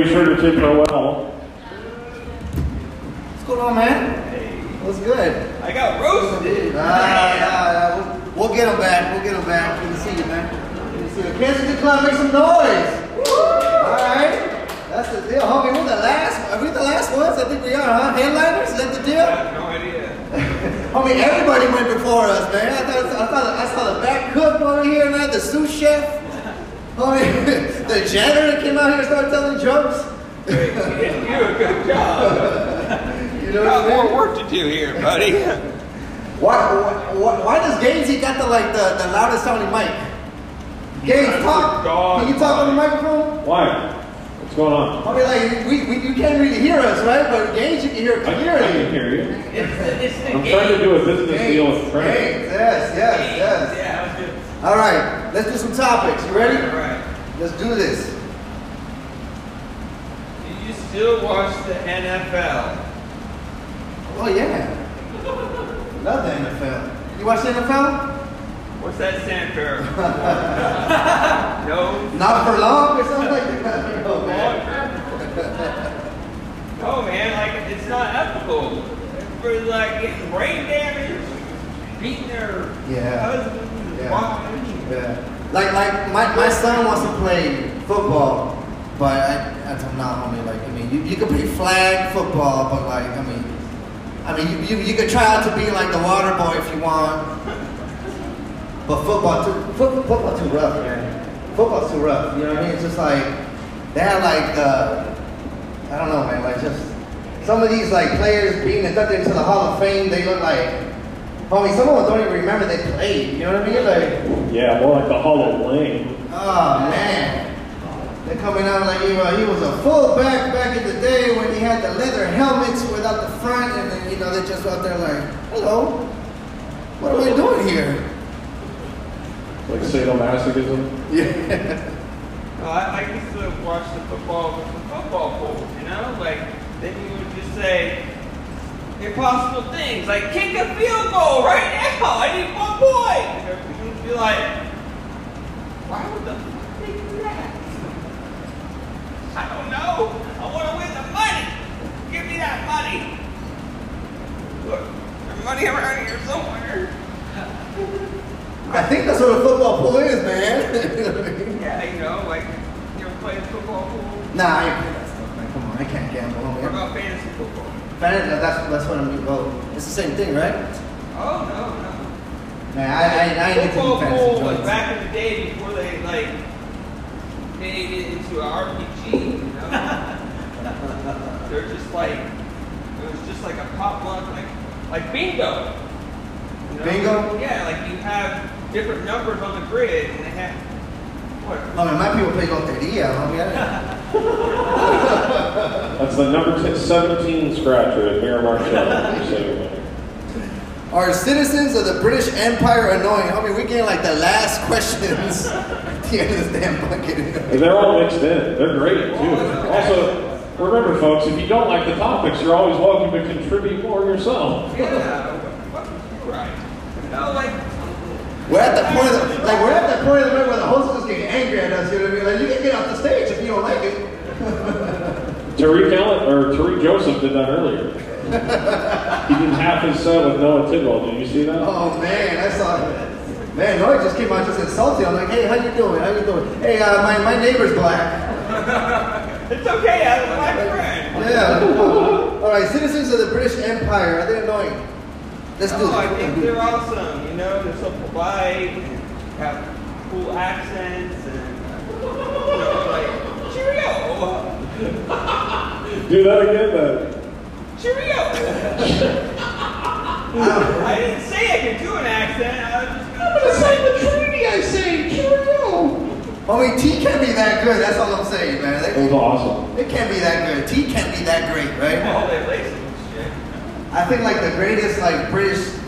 Be sure to tip her well. What's going on, man? What's good? I got roasted. Ah, yeah, yeah. We'll, we'll get him back. We'll get him back. Good to see you, man. Good to see you. Kansas City Club, make some noise. All right. That's the deal, homie. We're the last. Are we the last ones? I think we are, huh? Headliners? Is that the deal? I deal? have no idea. Homie, everybody went before us, man. I, thought, I, thought, I saw the back cook over here, man. The sous chef. Homie, oh, the janitor came out here and started telling jokes. Hey, you didn't do a good job. You know Got what I mean? more work to do here, buddy. Why, why, why does Gaines, he got the like the, the loudest sounding mic? Gaines, talk. God, Can you talk on the microphone? Why? What's going on? I mean, like, we, we, you can't really hear us, right? But Gaines, you can hear I, I clearly. can hear you. It's, it's I'm trying to do a business deal with Frank. Gaines, yes, yes, yes. Yeah, I was good. All right, let's do some topics. You ready? All right. Let's do this. Do you still watch the NFL? Oh, yeah. Love the NFL. You watch the NFL? What's that stand for? no. Not for long or something like that? Oh, man. Oh man, like it's not ethical. For like getting brain damage, beating their Yeah. husbands, Yeah. Yeah. Like, like my, my son wants to play football, but I, I told him, nah, homie, like, I mean, you, you can play flag football, but like, I mean, I mean, you, you, you could try out to be like the water boy if you want, but football too, foot, football too rough, man. Football's too rough, you know what I mean? It's just like, they have like, uh, I don't know, man, like just, some of these like players being inducted into the Hall of Fame, they look like, homie, some of them don't even remember they played, you know what I mean? Like, Yeah, more like the Hollow Lane. Oh man. They're coming out like he, uh, he was a fullback back in the day when he had the leather helmets without the front, and then you know they're just out there like, hello, what am I doing here? Like sadomasochism. Yeah. No, I, I used to watch the football with the football pool, you know? Like, then you would just say impossible things, like kick a field goal right now. I need one point. And be like, why would the fuck they do that? I don't know. I want to win the money. Give me that money. Look, there's money around here somewhere. I think that's what a football pool is, man. Yeah, you know, like, you ever played football pool? nah, I ain't play that stuff, man. Come on, I can't gamble. What about fantasy football? Fantasy, that's that's what I'm. Well, it's the same thing, right? Oh, no, no. Man, I I, I ain't Football fantasy pool was back in the day before they like made it into an RPG. You know, they're just like it was just like a pop potluck, like like bingo. You know? Bingo? Yeah, like you have different numbers on the grid, and they have what? Oh, I mean, my people play loteria, homie. I- That's the number t- 17 scratcher at Miramar Show. Just so you know. Are citizens of the British Empire annoying? Homie, we getting like the last questions at the end of this damn bucket. They're all mixed in. They're great too. Also, remember, folks, if you don't like the topics, you're always welcome to contribute more yourself. Yeah, right. You know, like We're at the point of the, like we're at that point of the night where the host is getting angry at us. You know what I mean? Like you can get off the stage if you don't like it. Tariq Allen or Tariq Joseph did that earlier. he did half his set with Noah Tidwell. Did you see that? Oh man, I saw it. Man, Noah just came out just insulting. I'm like, hey, how you doing? How you doing? Hey, uh, my, my neighbor's black. it's okay, I'm my friend. Yeah. All right, citizens of the British Empire, are they annoying? Let's do No, this. I think they're awesome. You know, they're so polite and have cool accents and you know, like cheerio, Do that again, then. cheerio. Ah. I didn't say I could do an accent. I was just gonna say the Trinity, I say, cheerio. Homie, T can't be that good. That's all I'm saying, man. It They- was awesome. It can't be that good. T can't be that great, right? all they lazy and shit. I think like the greatest like British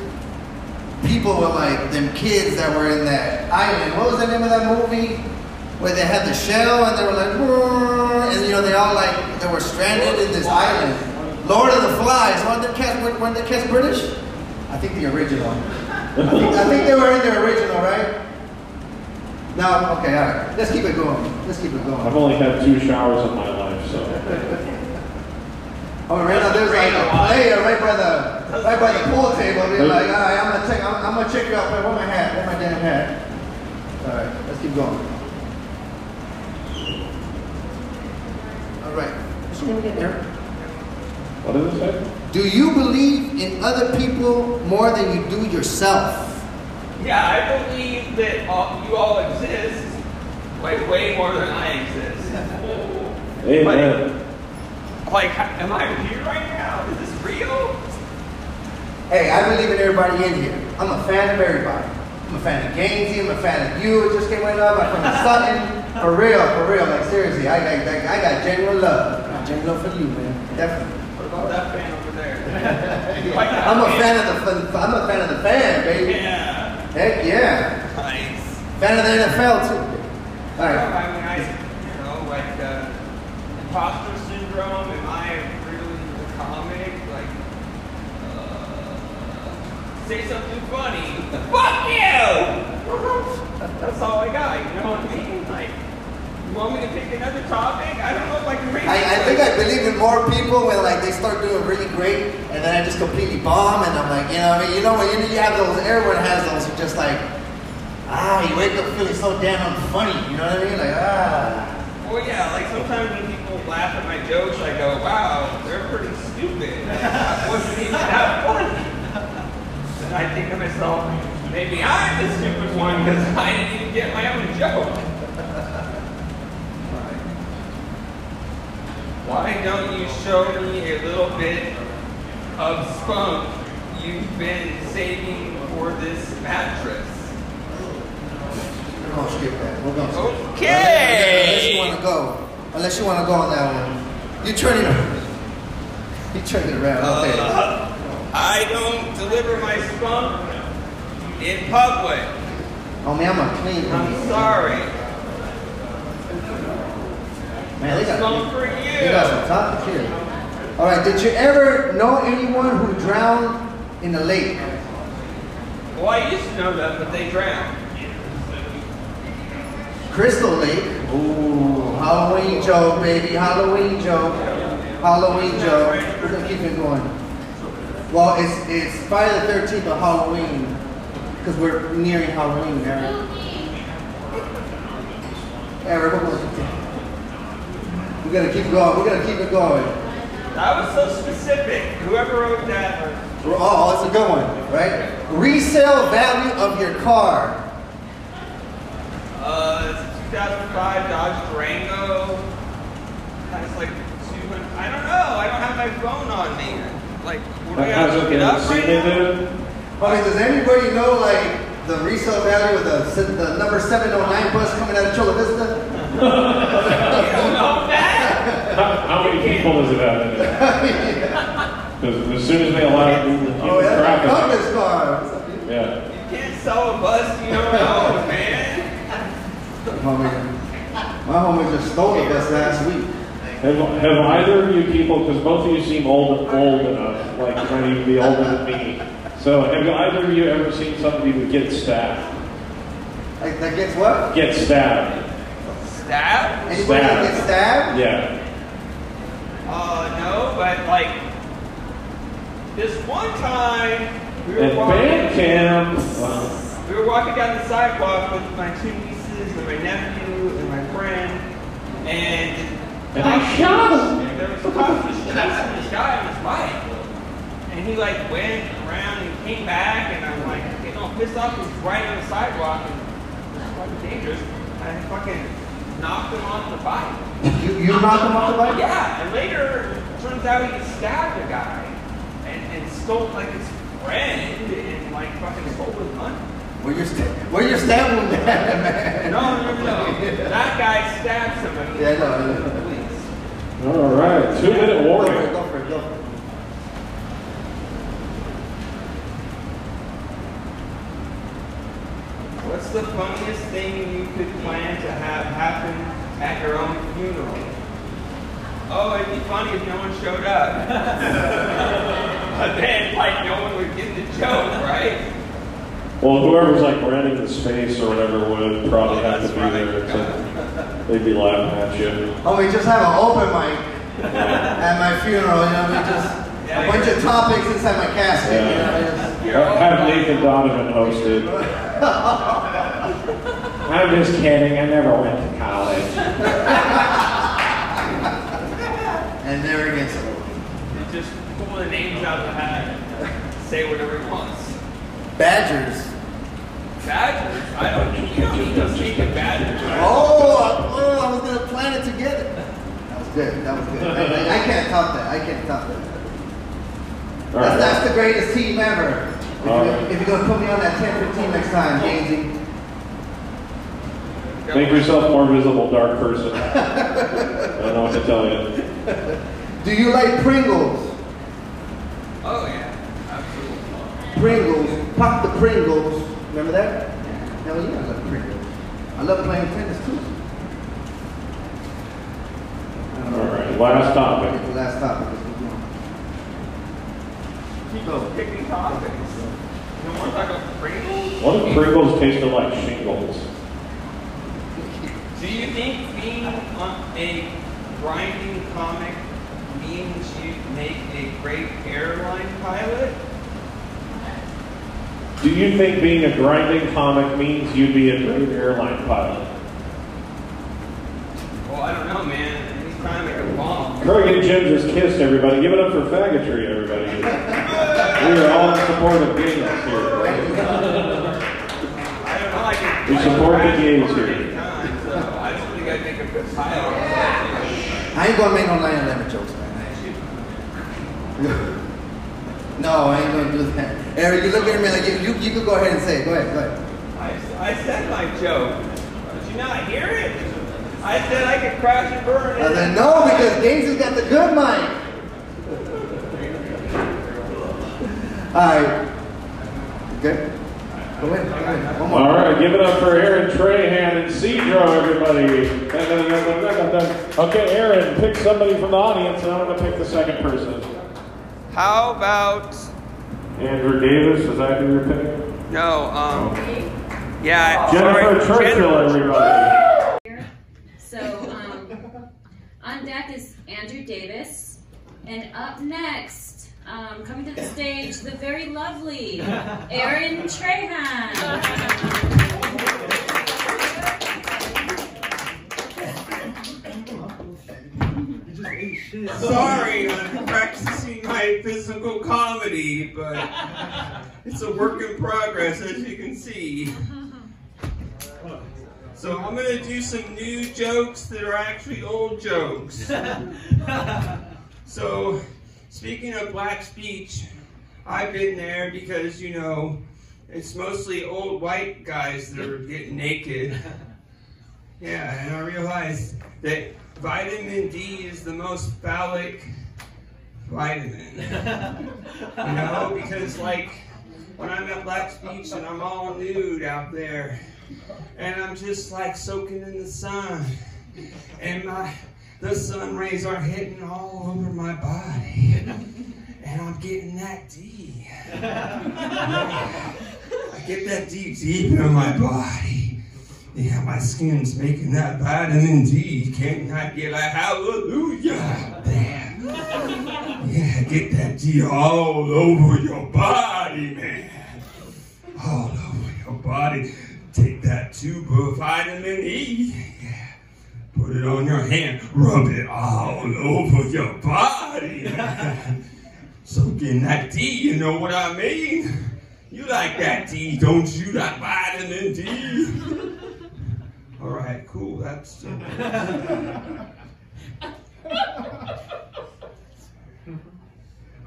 people were like them kids that were in that island. What was the name of that movie? Where they had the shell and they were like, and you know they all like they were stranded in this island. Lord of the Flies. Weren't the cats weren't the cats British? I think the original. I think, I think they were in the original, right? No, okay, all right. Let's keep it going. Let's keep it going. I've only had two showers in my life, so. Oh, right now there's like a player right by the right by the pool table. Be like, all right, I'm gonna check. I'm, I'm gonna check you out. Where my hat? Where my damn hat? All right, let's keep going. All right, what's your name again, Eric? What does it say? Do you believe in other people more than you do yourself? Yeah, I believe that all, you all exist like way more than I exist. Amen. Like, am I here right now? Is this real? Hey, I believe in everybody in here. I'm a fan of everybody. I'm a fan of Gainesy. I'm a fan of you. It just came right up. I'm from Sutton. For real, for real. Like seriously, I got, I got genuine love. I got genuine love for you, man. Definitely. What about that fan over there? I'm a fan of the. I'm a fan of the fan, baby. Yeah. Heck yeah. Nice. Fan of the NFL too. All I right. mean, I, you know, like, uh, imposter syndrome, am I really the comic? Like, uh, say something funny. Fuck you! That's all I got, you know what I mean? Like, you want me to pick another topic? I don't know if I can read I, I think I believe in more people when like they start doing really great and then I just completely bomb and I'm like, you know what I mean? You know when you, you have those, everyone has those who just like, ah, you wake up feeling so damn funny, you know what I mean? Like, ah. Well, yeah, like sometimes when people laugh at my jokes, I go, wow, they're pretty stupid. I wasn't even that funny. And I think to myself, maybe I'm the stupid one because I didn't even get my own joke. Why don't you show me a little bit of spunk you've been saving for this mattress? We're gonna skip that. We're gonna skip that. Okay. Unless you wanna go. Unless you wanna go on that one. You turn it around. You turn it around. Okay. Uh, I don't deliver my spunk in public. Oh man, I'm a clean I'm sorry. Man, they got, Spunk for you. they got some topics here. All right, did you ever know anyone who drowned in the lake? Well, I used to know that, but they drowned. Crystal Lake. Ooh, Halloween joke, baby. Halloween joke. Halloween joke. We're gonna keep it going. Well, it's it's Friday the 13th of Halloween because we're nearing Halloween, Eric. Eric, we're gonna we gotta keep going. We're gonna keep it going. That was so specific. Whoever wrote that, We're- Oh, it's a good one, right? Resale value of your car. uh, it's a 2005 Dodge Durango. It's like 200. I don't know. I don't have my phone on me. Like, what do I have to How's look it it up right now? it. I mean, does anybody know like the resale value of the the number 709 bus coming out of Chula Vista? You know that? How, how many people does it have in it? Because as soon as they allow it, you Oh, keep yeah, track of Compass car. Yeah. You can't sell a bus you don't know, man. Homie, my homie just stole the bus last week. Have, have either of you people, because both of you seem old old enough, like you might even be older than me. So have either of you ever seen somebody who gets stabbed? Like that gets what? Get stabbed. Stab? Anybody that gets stabbed? Yeah. Uh, no, but like this one time we were At walking. band camp. Wow. We were walking down the sidewalk with my two nieces and my nephew and my friend, and And I shot him. And there was a just chasing this guy on his bike. And he like went around and came back, and I'm like getting all pissed off. He's right on the sidewalk, and it's fucking dangerous. And I fucking knocked him off the bike. You, you knocked him off the bike? Yeah, and later it turns out he stabbed a guy and, and stole like his friend and like fucking stole his money. Where you sta- where you stab wound at, man? No, no, no, no. That guy stabbed somebody. Yeah, no, no, no. Please. All right. Two minute Go for it, warning. go for it, go for it. What's the funniest thing you could plan to have happen at your own funeral? Oh, it'd be funny if no one showed up. but then, like, no one would get the joke, right? Well, whoever's like renting the space or whatever would probably have to be there. So they'd be laughing at you. Oh, we just have an open mic at my funeral, you know, I mean, just a bunch of topics inside my casket, you know. You're uh, Have Nathan Donovan hosted. I'm just kidding. I never went to college. And there against it. You just pull the names out of the hat and uh, say whatever he wants. Badgers. Badgers? I don't think you don't need to speak of Badgers. Oh, oh, I was gonna plan it together. That was good. That was good. I, I- I can't top that. I can't top that. That's, right. that's the greatest team ever. If, All you, right. if you're gonna put me on that 10-15 next time, Gainsey. Make yourself more visible, dark person. I don't know what to tell you. Do you like Pringles? Oh, yeah. Absolutely. Pringles. Pop the Pringles. Remember that? Yeah. Hell yeah, I love Pringles. I love playing tennis too. I don't know. All right, last topic. Get the last topic. Let's move on. Keep those picking topics. You don't want to talk about Pringles? What if Pringles tasted like shingles? Do you think being on a grinding comic means you make a great airline pilot? Do you think being a grinding comic means you'd be a great airline pilot? Well, I don't know, man. He's trying to make a. Craig and Jim just kissed everybody. Give it up for faggotry, everybody. We are all in support of gays here. I don't know. I. We support the crash gays here. anytime, so I think I'd make a good. I ain't gonna make no lion lemon jokes, man. no, I ain't gonna do that. Eric, you look at me like you, you, you could go ahead and say it. Go ahead, go ahead. I, I said my joke. Did you not hear it? I said I could crash and burn I it. said, no, because Gaines's got the good mic. All right. Good? Go ahead, go ahead. One more. All right, give it up for Aaron Trahan and Cedro, everybody. Okay, Aaron, pick somebody from the audience, and I'm going to pick the second person. How about Andrew Davis, is that who you're picking? no? Um, yeah, Jennifer sorry, Churchill, Jen- everybody. So, um, on deck is Andrew Davis, and up next, um, coming to the stage, the very lovely Aaron Trahan. Sorry, I'm practicing my physical comedy, but it's a work in progress, as you can see. So I'm gonna do some new jokes that are actually old jokes. So, speaking of Black's Beach, I've been there because you know it's mostly old white guys that are getting naked. Yeah, and I realized that vitamin D is the most phallic vitamin. you know, because like when I'm at Black's Beach and I'm all nude out there, and I'm just like soaking in the sun, and my the sun rays are hitting all over my body, and I'm getting that D. I get that D deep in my body. Yeah, my skin's making that vitamin D. Can't I get a hallelujah? There. Yeah, get that D all over your body, man. All over your body. Take that tube of vitamin E. Yeah. Put it on your hand. Rub it all over your body, man. Soak in that D, you know what I mean? You like that D, don't you? That vitamin D. All right, cool. That's.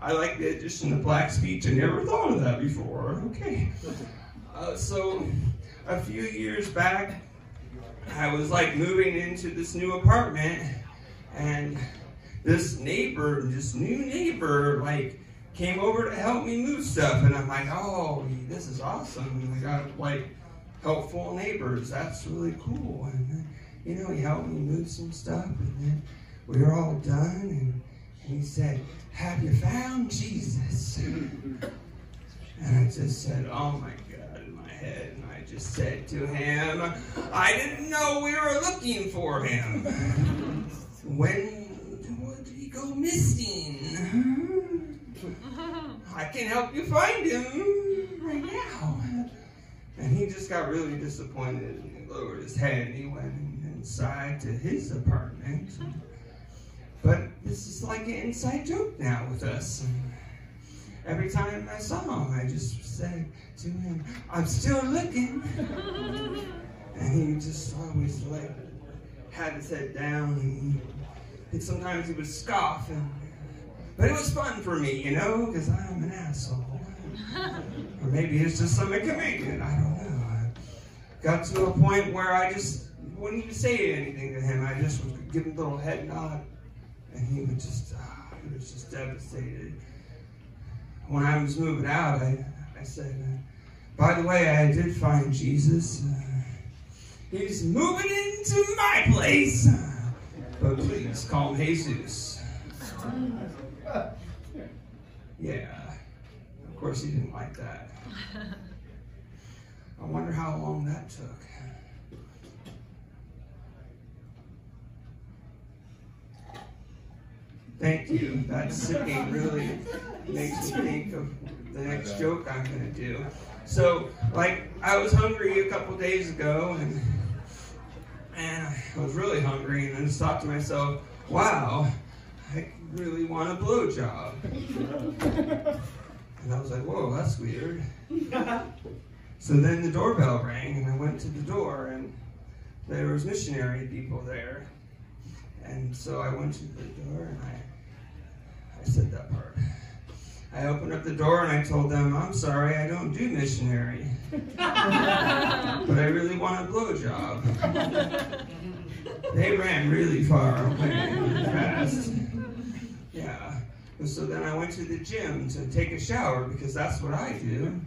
I like the addition of Black's Beach. I never thought of that before. Okay. Uh, so, a few years back, I was like moving into this new apartment, and this neighbor, this new neighbor, like came over to help me move stuff, and I'm like, oh, this is awesome. I got like helpful neighbors. That's really cool. And then, you know, he helped me move some stuff, and then we were all done, and, he said, "Have you found Jesus?" And I just said, "Oh my God!" in my head, and I just said to him, "I didn't know we were looking for him." when, did he go missing. I can help you find him right now. And he just got really disappointed and he lowered his head and he went inside to his apartment. But this is like an inside joke now with us. Every time I saw him, I just said to him, I'm still looking. And he just always like had his head down and, and sometimes he would scoff and but it was fun for me, you know, because I'm an asshole. or maybe it's just some comedian, I don't know. I got to a point where I just wouldn't even say anything to him. I just would give him a little head nod, and he would just, uh, he was just devastated. When I was moving out, I, I said, uh, by the way, I did find Jesus. Uh, he's moving into my place. But please call him Jesus. Yeah. Of course, he didn't like that. I wonder how long that took. Thank you. That singing really makes me think of the next joke I'm going to do. So, like, I was hungry a couple days ago, and and I was really hungry, and I just thought to myself, wow, I really want a blowjob. And I was like, whoa, that's weird. so then the doorbell rang, and I went to the door, and there was missionary people there. And so I went to the door, and I, I said that part. I opened up the door and I told them, I'm sorry, I don't do missionary. but I really want a blowjob. they ran really far away fast. Yeah. And so then I went to the gym to take a shower because that's what I do.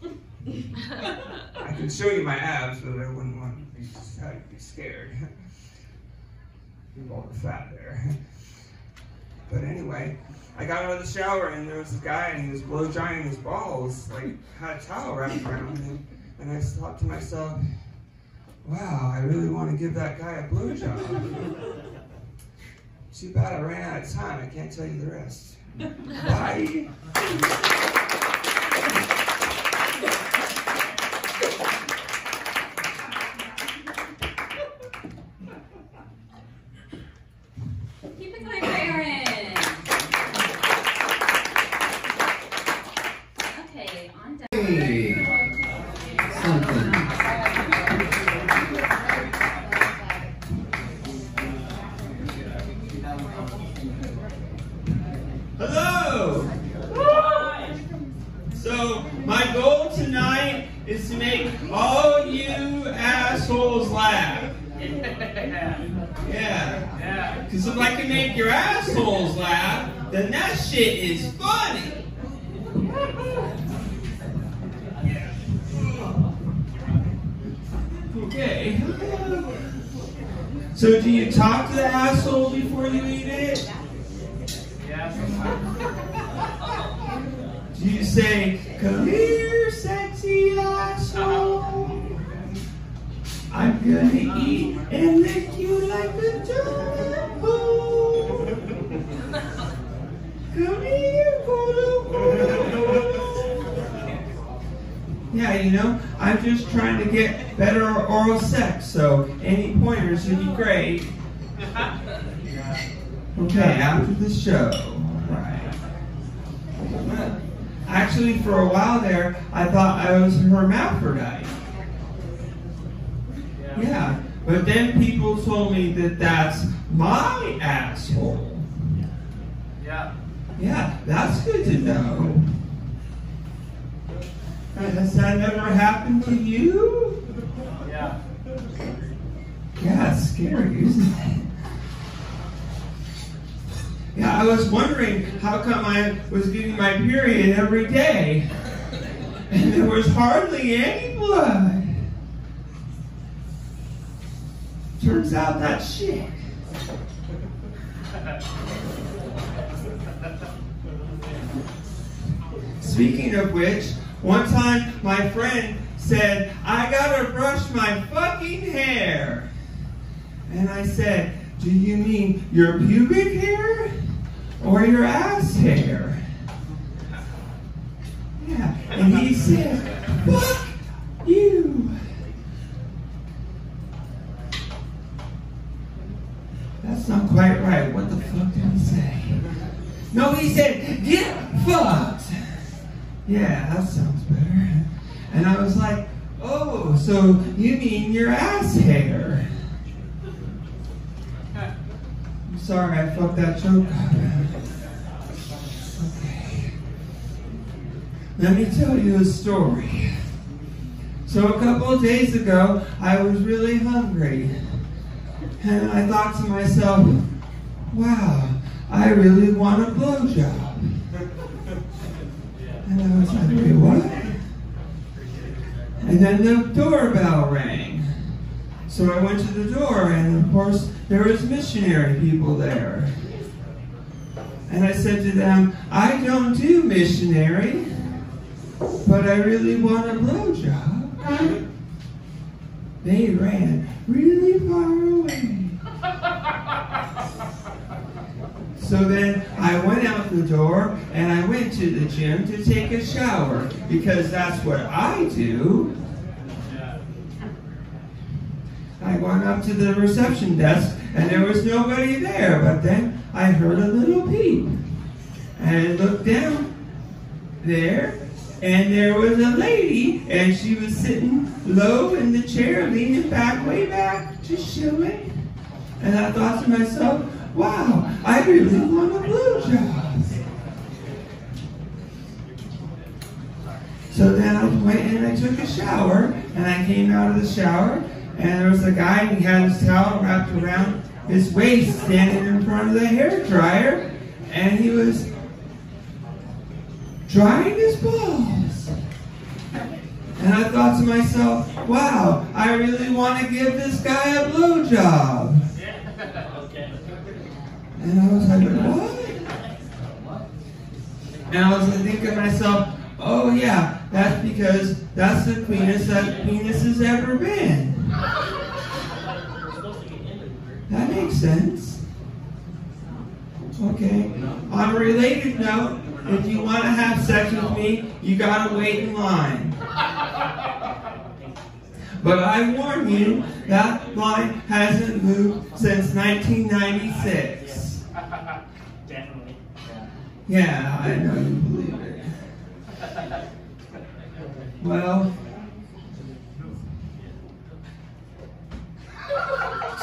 I can show you my abs, but I wouldn't want to be, I'd be scared. All the fat there. But anyway, I got out of the shower and there was a guy and he was blow drying his balls, like had a towel wrapped around him. And I thought to myself, wow, I really want to give that guy a blowjob. Too bad I ran out of time. I can't tell you the rest. Bye. So, do you talk to the asshole before you eat it? Do you say, come here, sexy asshole? I'm gonna eat and lick you like a jumbo. Come here, culo, Yeah, you know, I'm just trying to get better oral sex, so any pointers would be great. Okay, after the show. Right. Actually, for a while there, I thought I was hermaphrodite. Yeah, but then people told me that that's my asshole. Yeah. Yeah, that's good to know. Has that ever happened to you? Yeah. Yeah, it's scary, isn't it? Yeah, I was wondering how come I was getting my period every day and there was hardly any blood. Turns out that shit. Speaking of which, one time my friend said, I gotta brush my fucking hair. And I said, Do you mean your pubic hair? or your ass hair. Yeah, and he said, fuck you. That's not quite right. What the fuck did he say? No, he said, get fucked. Yeah, that sounds better. And I was like, oh, so you mean your ass hair? I'm sorry, I fucked that joke up. Okay. Let me tell you a story. So a couple of days ago, I was really hungry. And I thought to myself, wow, I really want a blowjob. And I was like, wait, what? And then the doorbell rang. So I went to the door, and of course, there was missionary people there. And I said to them, I don't do missionary, but I really want a blowjob. They ran really far away. So then I went out the door and I went to the gym to take a shower because that's what I do. I went up to the reception desk and there was nobody there, but then I heard a little peep. And looked down there and there was a lady and she was sitting low in the chair, leaning back, way back, just chilling. And I thought to myself, wow, I really want a blowjob. So then I went and I took a shower, and I came out of the shower, and there was a guy, and he had his towel wrapped around his waist, standing in front of the hair dryer, and he was drying his balls. And I thought to myself, wow, I really want to give this guy a blowjob. And I was like, what? And I was thinking to myself, oh yeah, that's because that's the cleanest that penis has ever been. That makes sense. Okay. On a related note, if you want to have sex with me, you gotta wait in line. But I warn you, that line hasn't moved since 1996. Yeah, I know you believe it. Well,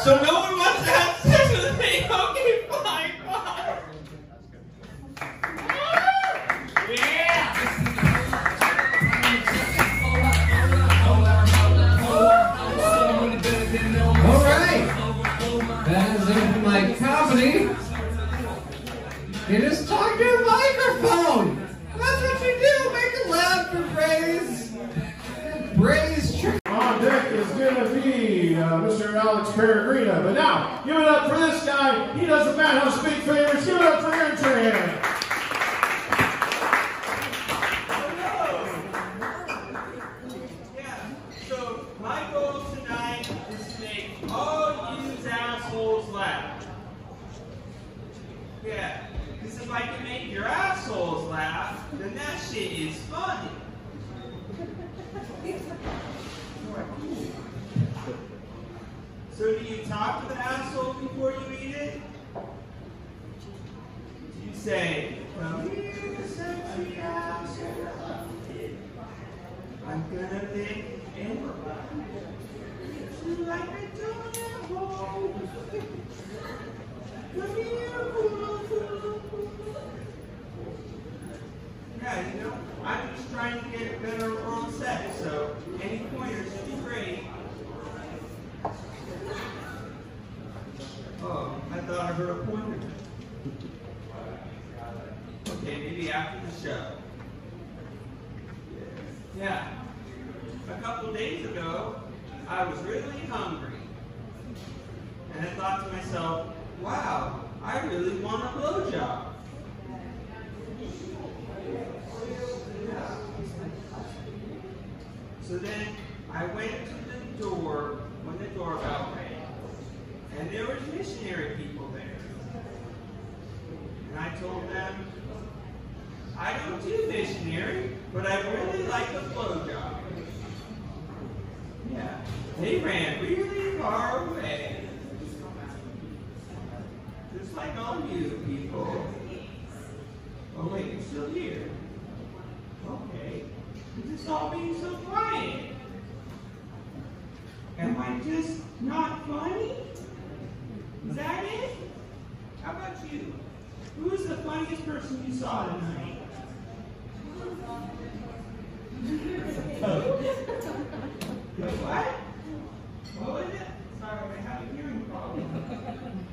so no one wants to have Peregrina. But now, give it up for this guy. He does the Madhouse Big Favors. Give it up for Aaron Yeah. So my goal tonight is to make all you assholes laugh. Yeah. Because if I can make your assholes laugh, then that shit is funny. So do you talk to the asshole before you eat it? Do you say, come here, sexy asshole? I'm gonna lick and you like a donut hole. Come here, cool, cool, cool. Yeah, you know, I'm just trying to get better oral sex, so any pointers would be great. Oh, I thought I heard a pointer. Okay, maybe after the show. Yeah. A couple days ago, I was really hungry. And I thought to myself, wow, I really want a blowjob. So then I went to the door when the doorbell rang. And there was missionary people there. And I told them, I don't do missionary, but I really like the a blowjob. Yeah, they ran really far away. Just like all you people. Oh wait, you're still here. Okay. You're just all being so quiet. Am I just not funny? Is that it? How about you? Who is the funniest person you saw tonight? what? What was it? Sorry, I have a hearing problem.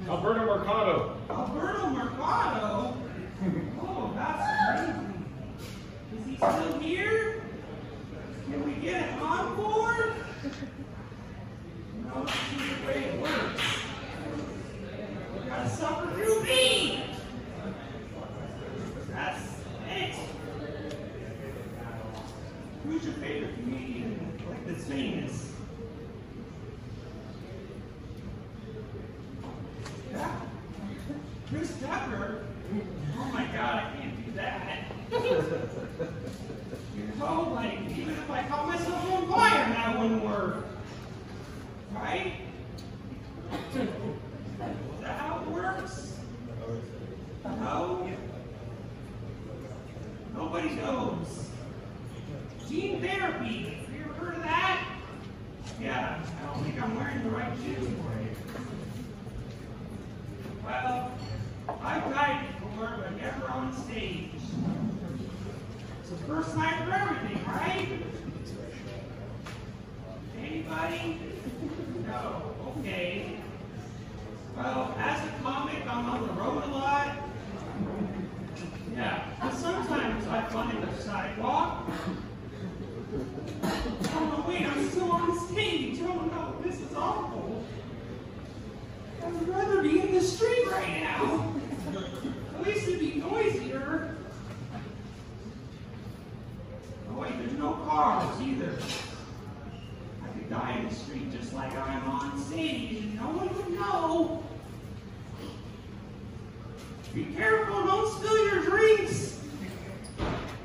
Alberto Mercado. Alberto Mercado? Oh, that's crazy. Is he still here? Can we get him on board? No, this is the way it works. We gotta suffer through me. That's it. Who's your favorite comedian? Like that's famous? Yeah. Chris Tucker? Oh my god, I can't do that. you know, like, even if I call myself on fire, that wouldn't work. Right? Is that how it works? No? Nobody knows. Gene therapy. Have you ever heard of that? Yeah, I don't think It. Well, I've tried before, but never on stage. It's the first time for everything, right? Anybody? No. Okay. Well, as a comic, I'm on the road a lot. Yeah. But sometimes I find the sidewalk. Oh no, wait, I'm still on stage. Oh no, this is awful. I would rather be in the street right now. At least it'd be noisier. Oh wait, there's no cars either. I could die in the street just like I'm on stage and no one would know. Be careful, don't spill your drinks.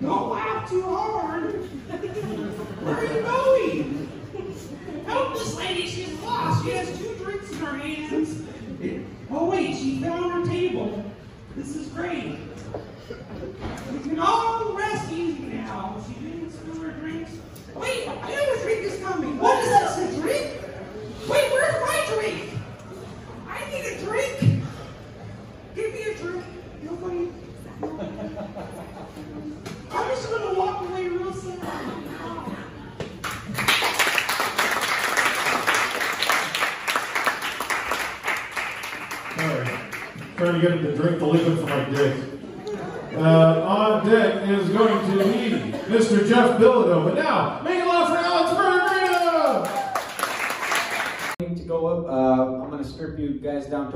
Don't laugh too hard. Where are you going? Help this lady, she's lost. She has two drinks in her hands. Oh wait, she found her table. This is great. We can all rest easy now. She didn't spill her drinks. Wait, I know a drink is coming. What is this, a drink? Wait, where's my drink? I need a drink. Give me a drink. Nobody. I'm just gonna walk away real sad. Alright. Trying to get him to drink the liquid from my dick. Uh, on deck is going to be Mr. Jeff Bilodeau. But now, make it loud for Alex Peregrino! to go up. Uh, I'm going to strip you guys down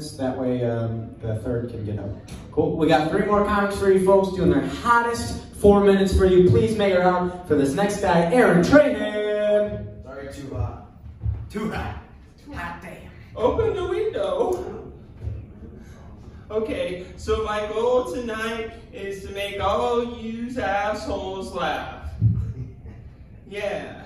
to four minutes. That way um, the third can get up. Cool. We got three more comics for you folks doing their hottest four minutes for you. Please make it out for this next guy, Aaron Trahan. Sorry, too hot. Too hot. Hot damn. Open the window. Okay, so my goal tonight is to make all you assholes laugh. Yeah,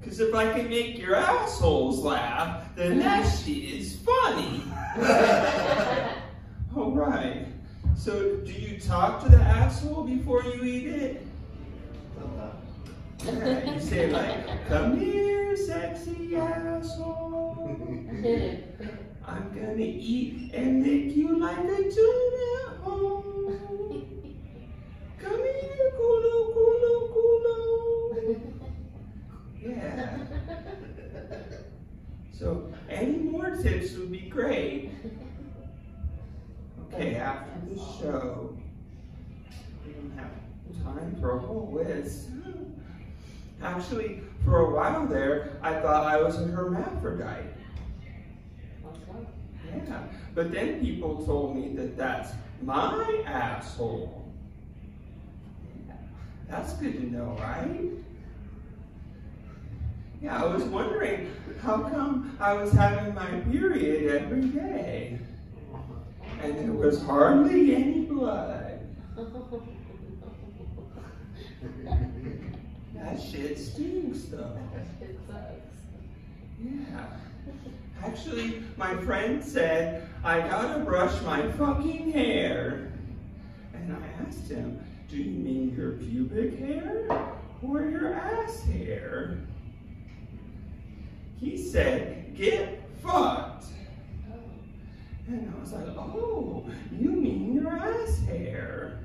because if I can make your assholes laugh, then that shit is funny. All right. So, do you talk to the asshole before you eat it? Yeah, you say like, "Come here, sexy asshole." I'm gonna eat and lick you like a tuna. Oh. Come here, culo, culo, culo. Yeah. So, any more tips would be great. Okay, after the show, we don't have time for a whole list. Actually, for a while there, I thought I was a hermaphrodite. Yeah, but then people told me that that's my asshole. That's good to know, right? Yeah, I was wondering how come I was having my period every day. and there was hardly any blood. That shit stinks though. It sucks. Yeah. Actually, my friend said, I gotta brush my fucking hair. And I asked him, do you mean your pubic hair or your ass hair? He said, get fucked. And I was like, oh, you mean your ass hair.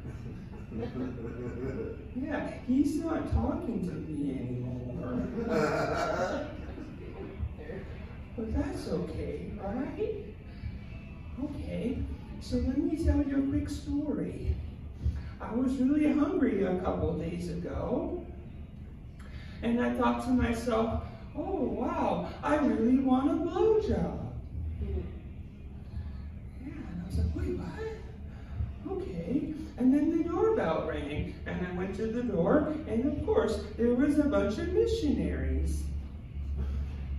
Yeah, he's not talking to me anymore. But that's okay, right? Okay, so let me tell you a quick story. I was really hungry a couple days ago, and I thought to myself, oh wow, I really want a blowjob. Yeah, and I was like, wait, what? Okay. And then the doorbell rang, and I went to the door, and of course, there was a bunch of missionaries.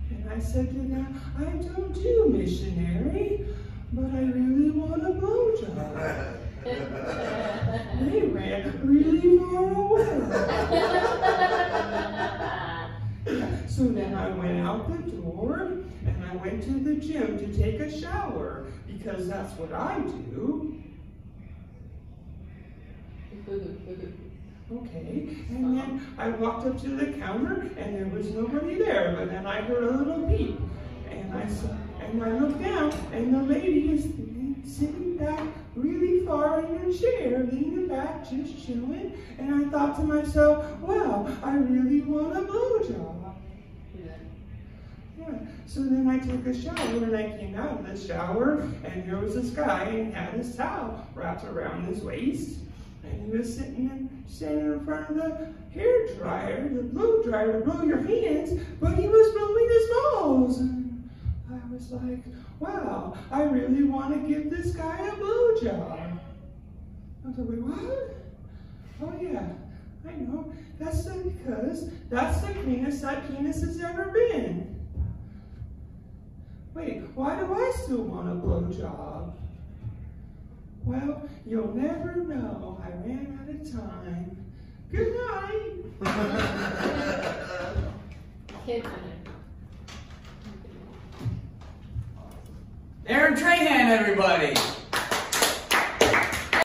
And I said to them, I don't do missionary, but I really want a blowjob. they ran really far away. so then I went out the door and I went to the gym to take a shower because that's what I do. Okay, and then I walked up to the counter and there was nobody there, but then I heard a little beep. And I saw, and I looked down and the lady is sitting back really far in her chair, leaning back, just chilling. And I thought to myself, wow, I really want a blowjob. So then I took a shower and I came out of the shower and there was this guy and had his towel wrapped around his waist. And he was sitting in, standing in front of the hair dryer, the blow dryer to blow your hands, but he was blowing his balls. I was like, wow, I really want to give this guy a blowjob. I was like, wait, what? Oh yeah, I know. That's because that's the cleanest that penis has ever been. Wait, why do I still want a blowjob? Well, you'll never know. I ran out of time. Good night. Kid Aaron Trahan, everybody.